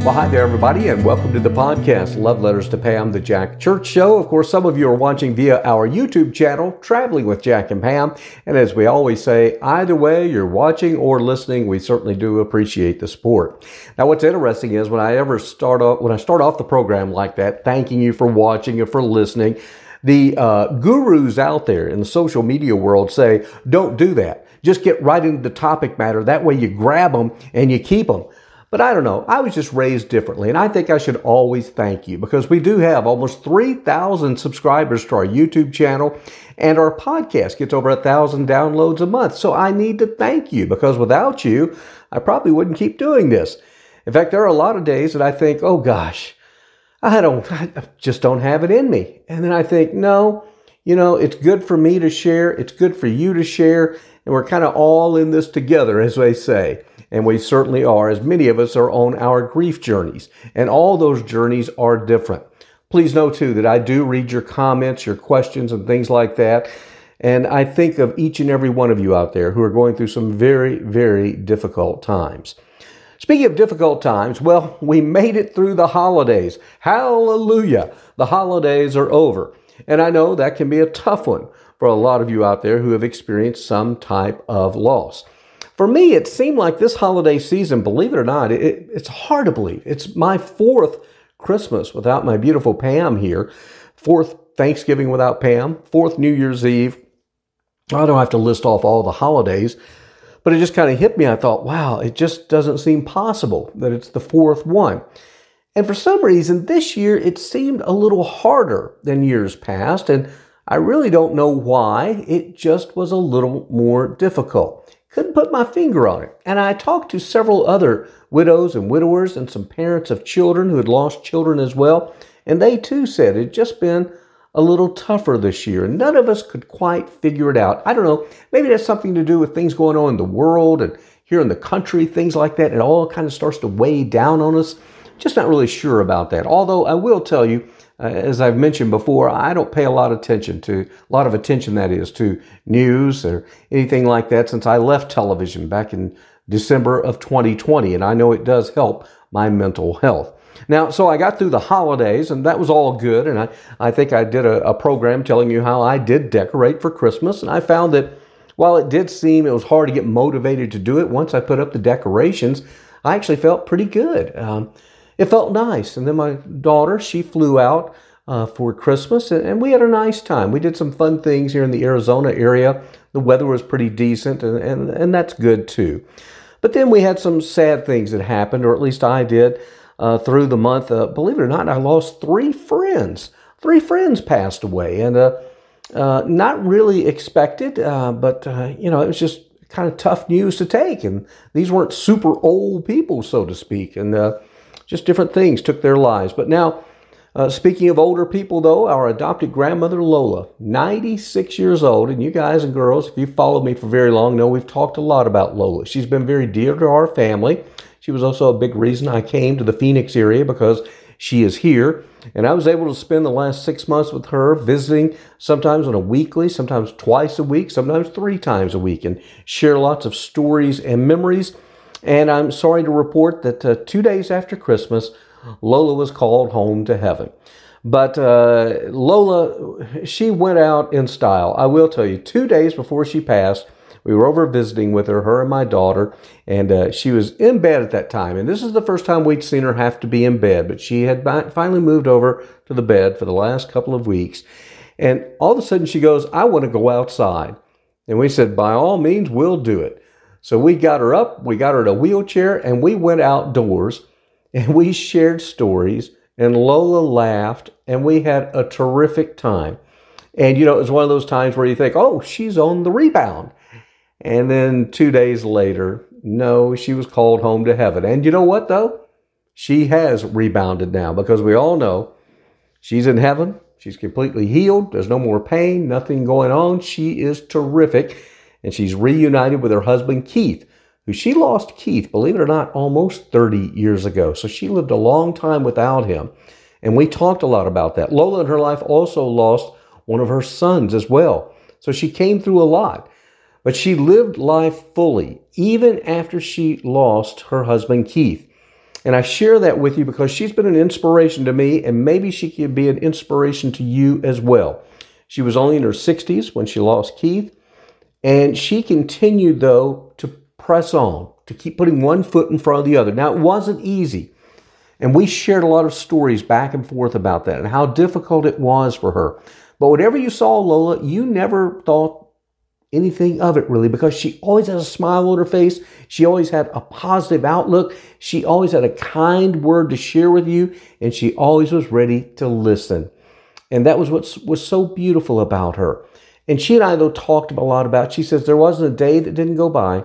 Well, hi there, everybody, and welcome to the podcast, Love Letters to Pam, the Jack Church Show. Of course, some of you are watching via our YouTube channel, Traveling with Jack and Pam. And as we always say, either way, you're watching or listening, we certainly do appreciate the support. Now, what's interesting is when I ever start off, when I start off the program like that, thanking you for watching and for listening, the uh, gurus out there in the social media world say, don't do that. Just get right into the topic matter. That way you grab them and you keep them. But I don't know. I was just raised differently. And I think I should always thank you because we do have almost 3,000 subscribers to our YouTube channel and our podcast gets over a thousand downloads a month. So I need to thank you because without you, I probably wouldn't keep doing this. In fact, there are a lot of days that I think, oh gosh, I don't, I just don't have it in me. And then I think, no, you know, it's good for me to share. It's good for you to share. And we're kind of all in this together, as they say and we certainly are, as many of us are on our grief journeys, and all those journeys are different. Please know too that I do read your comments, your questions, and things like that. And I think of each and every one of you out there who are going through some very, very difficult times. Speaking of difficult times, well, we made it through the holidays. Hallelujah! The holidays are over. And I know that can be a tough one for a lot of you out there who have experienced some type of loss. For me, it seemed like this holiday season, believe it or not, it, it's hard to believe. It's my fourth Christmas without my beautiful Pam here, fourth Thanksgiving without Pam, fourth New Year's Eve. I don't have to list off all the holidays, but it just kind of hit me. I thought, wow, it just doesn't seem possible that it's the fourth one. And for some reason, this year it seemed a little harder than years past, and I really don't know why. It just was a little more difficult. Couldn't put my finger on it. And I talked to several other widows and widowers and some parents of children who had lost children as well. And they too said it just been a little tougher this year. None of us could quite figure it out. I don't know. Maybe that's something to do with things going on in the world and here in the country, things like that. It all kind of starts to weigh down on us. Just not really sure about that. Although I will tell you, as I've mentioned before, I don't pay a lot of attention to a lot of attention that is to news or anything like that since I left television back in December of 2020, and I know it does help my mental health. Now, so I got through the holidays, and that was all good. And I, I think I did a, a program telling you how I did decorate for Christmas, and I found that while it did seem it was hard to get motivated to do it, once I put up the decorations, I actually felt pretty good. Um, it felt nice. And then my daughter, she flew out uh, for Christmas, and, we had a nice time. We did some fun things here in the Arizona area. The weather was pretty decent, and, and, and that's good too. But then we had some sad things that happened, or at least I did, uh, through the month. Uh, believe it or not, I lost three friends. Three friends passed away, and uh, uh, not really expected, uh, but you know, it was just kind of tough news to take. And these weren't super old people, so to speak. And just different things took their lives. But now, uh, speaking of older people, though, our adopted grandmother Lola, 96 years old, and you guys and girls, if you've followed me for very long, know we've talked a lot about Lola. She's been very dear to our family. She was also a big reason I came to the Phoenix area because she is here. And I was able to spend the last six months with her, visiting sometimes on a weekly, sometimes twice a week, sometimes three times a week, and share lots of stories and memories. And I'm sorry to report that uh, two days after Christmas, Lola was called home to heaven. But uh, Lola, she went out in style. I will tell you, two days before she passed, we were over visiting with her, her and my daughter, and uh, she was in bed at that time. And this is the first time we'd seen her have to be in bed, but she had finally moved over to the bed for the last couple of weeks. And all of a sudden she goes, I want to go outside. And we said, by all means, we'll do it. So we got her up, we got her in a wheelchair, and we went outdoors and we shared stories. And Lola laughed, and we had a terrific time. And you know, it was one of those times where you think, oh, she's on the rebound. And then two days later, no, she was called home to heaven. And you know what, though? She has rebounded now because we all know she's in heaven. She's completely healed. There's no more pain, nothing going on. She is terrific and she's reunited with her husband Keith, who she lost Keith, believe it or not, almost 30 years ago. So she lived a long time without him. And we talked a lot about that. Lola in her life also lost one of her sons as well. So she came through a lot. But she lived life fully, even after she lost her husband Keith. And I share that with you because she's been an inspiration to me, and maybe she could be an inspiration to you as well. She was only in her 60s when she lost Keith, and she continued, though, to press on, to keep putting one foot in front of the other. Now, it wasn't easy. And we shared a lot of stories back and forth about that and how difficult it was for her. But whatever you saw, Lola, you never thought anything of it really because she always had a smile on her face. She always had a positive outlook. She always had a kind word to share with you and she always was ready to listen. And that was what was so beautiful about her. And she and I, though, talked a lot about, she says there wasn't a day that didn't go by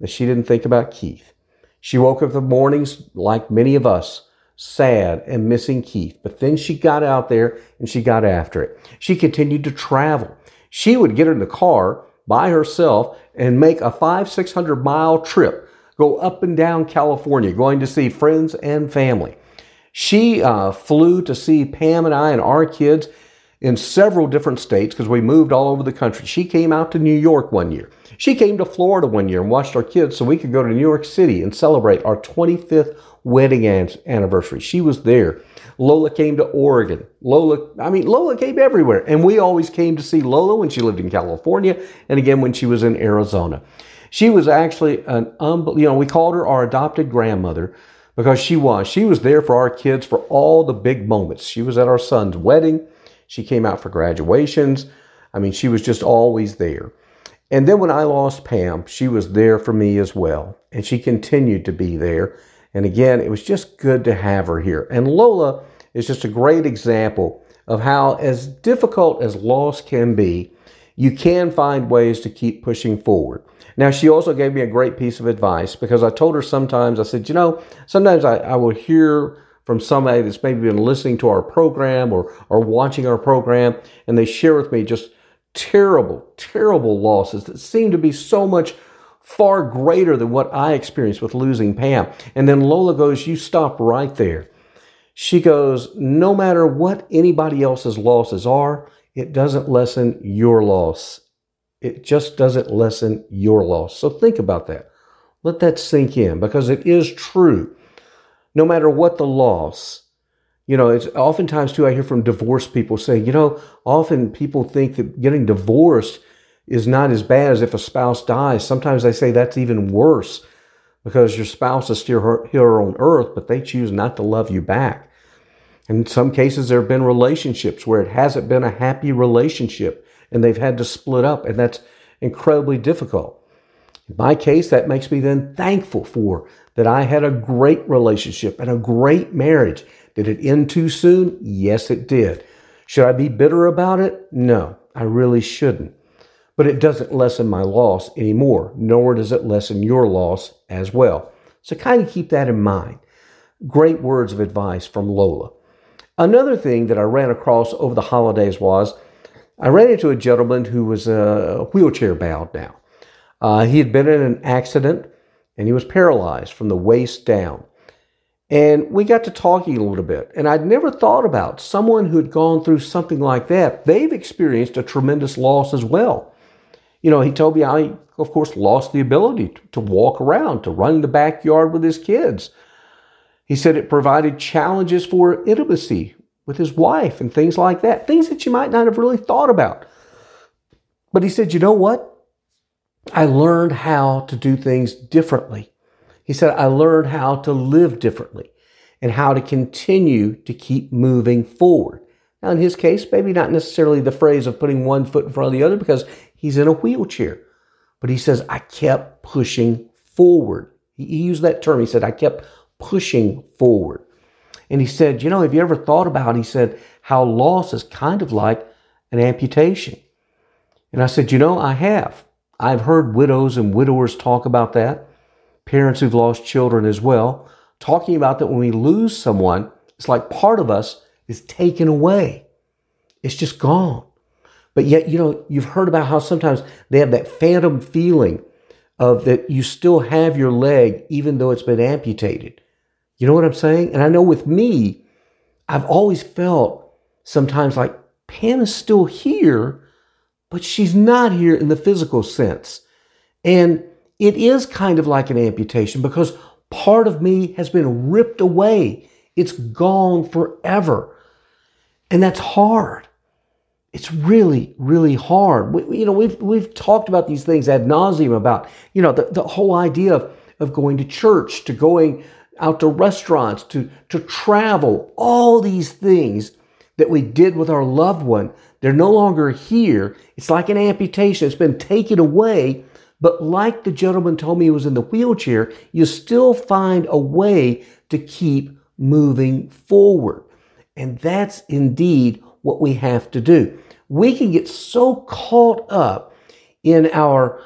that she didn't think about Keith. She woke up the mornings like many of us sad and missing Keith. But then she got out there and she got after it. She continued to travel. She would get in the car by herself and make a five, 600 mile trip, go up and down California, going to see friends and family. She uh, flew to see Pam and I and our kids in several different states because we moved all over the country. She came out to New York one year. She came to Florida one year and watched our kids so we could go to New York City and celebrate our 25th wedding anniversary. She was there. Lola came to Oregon. Lola, I mean, Lola came everywhere. And we always came to see Lola when she lived in California and again when she was in Arizona. She was actually an, um, you know, we called her our adopted grandmother because she was. She was there for our kids for all the big moments. She was at our son's wedding. She came out for graduations. I mean, she was just always there. And then when I lost Pam, she was there for me as well. And she continued to be there. And again, it was just good to have her here. And Lola is just a great example of how, as difficult as loss can be, you can find ways to keep pushing forward. Now, she also gave me a great piece of advice because I told her sometimes, I said, you know, sometimes I, I will hear from somebody that's maybe been listening to our program or, or watching our program, and they share with me just terrible, terrible losses that seem to be so much far greater than what I experienced with losing Pam. And then Lola goes, You stop right there. She goes, No matter what anybody else's losses are, it doesn't lessen your loss. It just doesn't lessen your loss. So think about that. Let that sink in because it is true. No matter what the loss, you know, it's oftentimes too, I hear from divorced people say, you know, often people think that getting divorced is not as bad as if a spouse dies. Sometimes they say that's even worse because your spouse is still here on earth, but they choose not to love you back. In some cases, there have been relationships where it hasn't been a happy relationship and they've had to split up, and that's incredibly difficult. In my case, that makes me then thankful for that I had a great relationship and a great marriage. Did it end too soon? Yes, it did. Should I be bitter about it? No, I really shouldn't but it doesn't lessen my loss anymore, nor does it lessen your loss as well. So kind of keep that in mind. Great words of advice from Lola. Another thing that I ran across over the holidays was I ran into a gentleman who was uh, wheelchair bound now. Uh, he had been in an accident and he was paralyzed from the waist down. And we got to talking a little bit. And I'd never thought about someone who had gone through something like that. They've experienced a tremendous loss as well. You know, he told me I, of course, lost the ability to, to walk around, to run in the backyard with his kids. He said it provided challenges for intimacy with his wife and things like that, things that you might not have really thought about. But he said, you know what? I learned how to do things differently. He said, I learned how to live differently and how to continue to keep moving forward. Now, in his case, maybe not necessarily the phrase of putting one foot in front of the other because he's in a wheelchair. But he says, I kept pushing forward. He used that term. He said, I kept pushing forward. And he said, You know, have you ever thought about, he said, how loss is kind of like an amputation? And I said, You know, I have. I've heard widows and widowers talk about that, parents who've lost children as well, talking about that when we lose someone, it's like part of us is taken away. It's just gone. But yet, you know, you've heard about how sometimes they have that phantom feeling of that you still have your leg even though it's been amputated. You know what I'm saying? And I know with me, I've always felt sometimes like Pam is still here, but she's not here in the physical sense. And it is kind of like an amputation because part of me has been ripped away. It's gone forever. And that's hard. It's really, really hard. We, you know, we've, we've talked about these things ad nauseum about, you know, the, the whole idea of, of going to church, to going out to restaurants, to, to travel, all these things that we did with our loved one. They're no longer here. It's like an amputation. It's been taken away. But like the gentleman told me he was in the wheelchair, you still find a way to keep moving forward. And that's indeed what we have to do. We can get so caught up in our,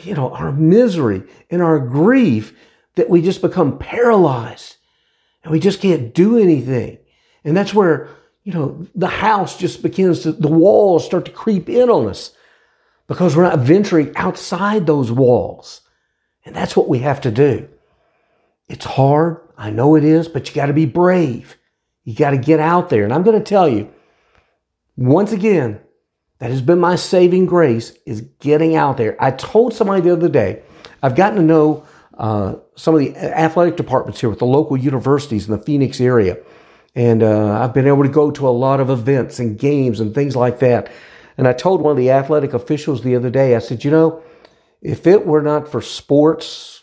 you know, our misery, in our grief, that we just become paralyzed and we just can't do anything. And that's where, you know, the house just begins to, the walls start to creep in on us because we're not venturing outside those walls. And that's what we have to do. It's hard. I know it is, but you got to be brave. You got to get out there. And I'm going to tell you, once again, that has been my saving grace is getting out there. I told somebody the other day, I've gotten to know uh, some of the athletic departments here with the local universities in the Phoenix area. And uh, I've been able to go to a lot of events and games and things like that. And I told one of the athletic officials the other day, I said, you know, if it were not for sports,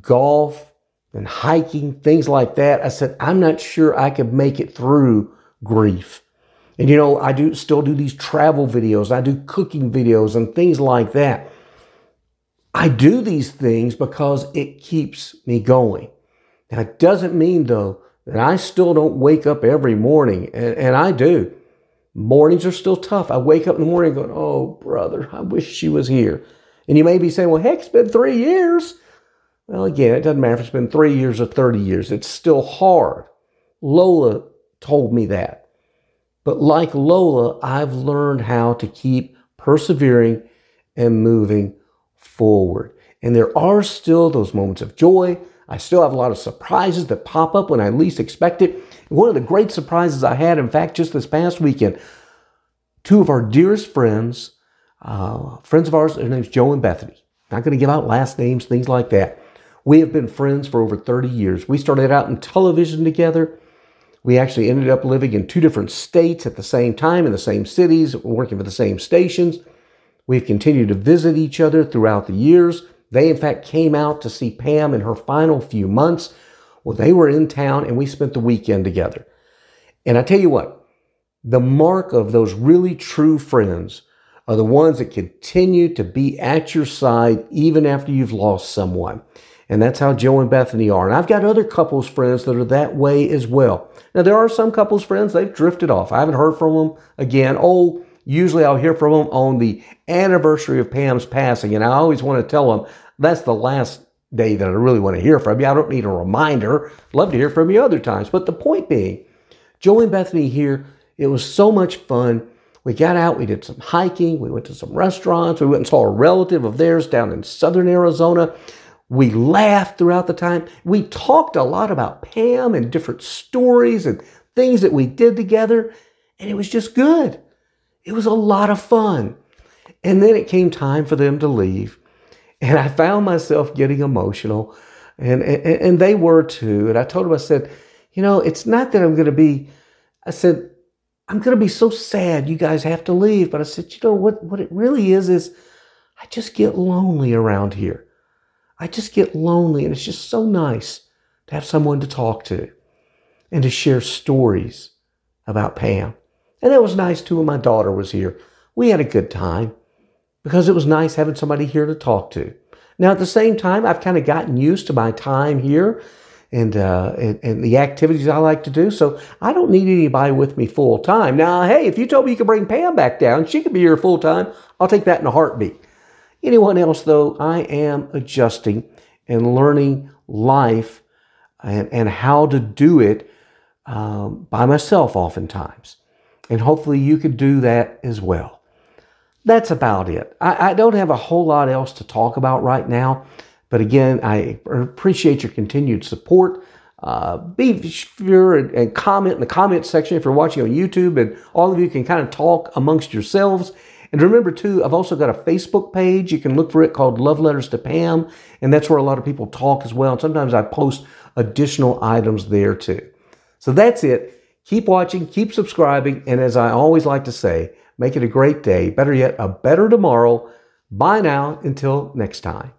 golf, and hiking, things like that, I said, I'm not sure I could make it through grief. And you know, I do still do these travel videos, I do cooking videos and things like that. I do these things because it keeps me going. Now, it doesn't mean though that I still don't wake up every morning, and, and I do. Mornings are still tough. I wake up in the morning going, Oh, brother, I wish she was here. And you may be saying, Well, heck, it's been three years. Well, again, it doesn't matter if it's been three years or 30 years, it's still hard. Lola told me that. But like Lola, I've learned how to keep persevering and moving forward. And there are still those moments of joy. I still have a lot of surprises that pop up when I least expect it. One of the great surprises I had, in fact, just this past weekend, two of our dearest friends, uh, friends of ours, their name's Joe and Bethany. Not going to give out last names, things like that. We have been friends for over 30 years. We started out in television together. We actually ended up living in two different states at the same time, in the same cities, working for the same stations. We've continued to visit each other throughout the years. They, in fact, came out to see Pam in her final few months. Well, they were in town and we spent the weekend together. And I tell you what, the mark of those really true friends are the ones that continue to be at your side even after you've lost someone. And that's how Joe and Bethany are. And I've got other couples friends that are that way as well. Now, there are some couples friends, they've drifted off. I haven't heard from them again. Oh, usually I'll hear from them on the anniversary of Pam's passing. And I always want to tell them that's the last day that I really want to hear from you. I don't need a reminder. Love to hear from you other times. But the point being, Joe and Bethany here, it was so much fun. We got out, we did some hiking, we went to some restaurants, we went and saw a relative of theirs down in southern Arizona. We laughed throughout the time. We talked a lot about Pam and different stories and things that we did together, and it was just good. It was a lot of fun. And then it came time for them to leave. And I found myself getting emotional. And, and, and they were too. And I told them, I said, you know, it's not that I'm going to be, I said, I'm going to be so sad you guys have to leave. But I said, you know, what, what it really is, is I just get lonely around here. I just get lonely. And it's just so nice to have someone to talk to and to share stories about Pam. And that was nice too when my daughter was here. We had a good time because it was nice having somebody here to talk to. Now, at the same time, I've kind of gotten used to my time here and, uh, and, and the activities I like to do. So I don't need anybody with me full time. Now, hey, if you told me you could bring Pam back down, she could be here full time. I'll take that in a heartbeat. Anyone else, though, I am adjusting and learning life and, and how to do it um, by myself oftentimes. And hopefully you could do that as well. That's about it. I, I don't have a whole lot else to talk about right now. But again, I appreciate your continued support. Uh, be sure and, and, comment in the comment section if you're watching on YouTube, and all of you can kind of talk amongst yourselves And remember, too, I've also got a Facebook page. You can look for it called Love Letters to Pam. And that's where a lot of people talk as well. And sometimes I post additional items there, too. So that's it. Keep watching, keep subscribing. And as I always like to say, make it a great day. Better yet, a better tomorrow. Bye now until next time.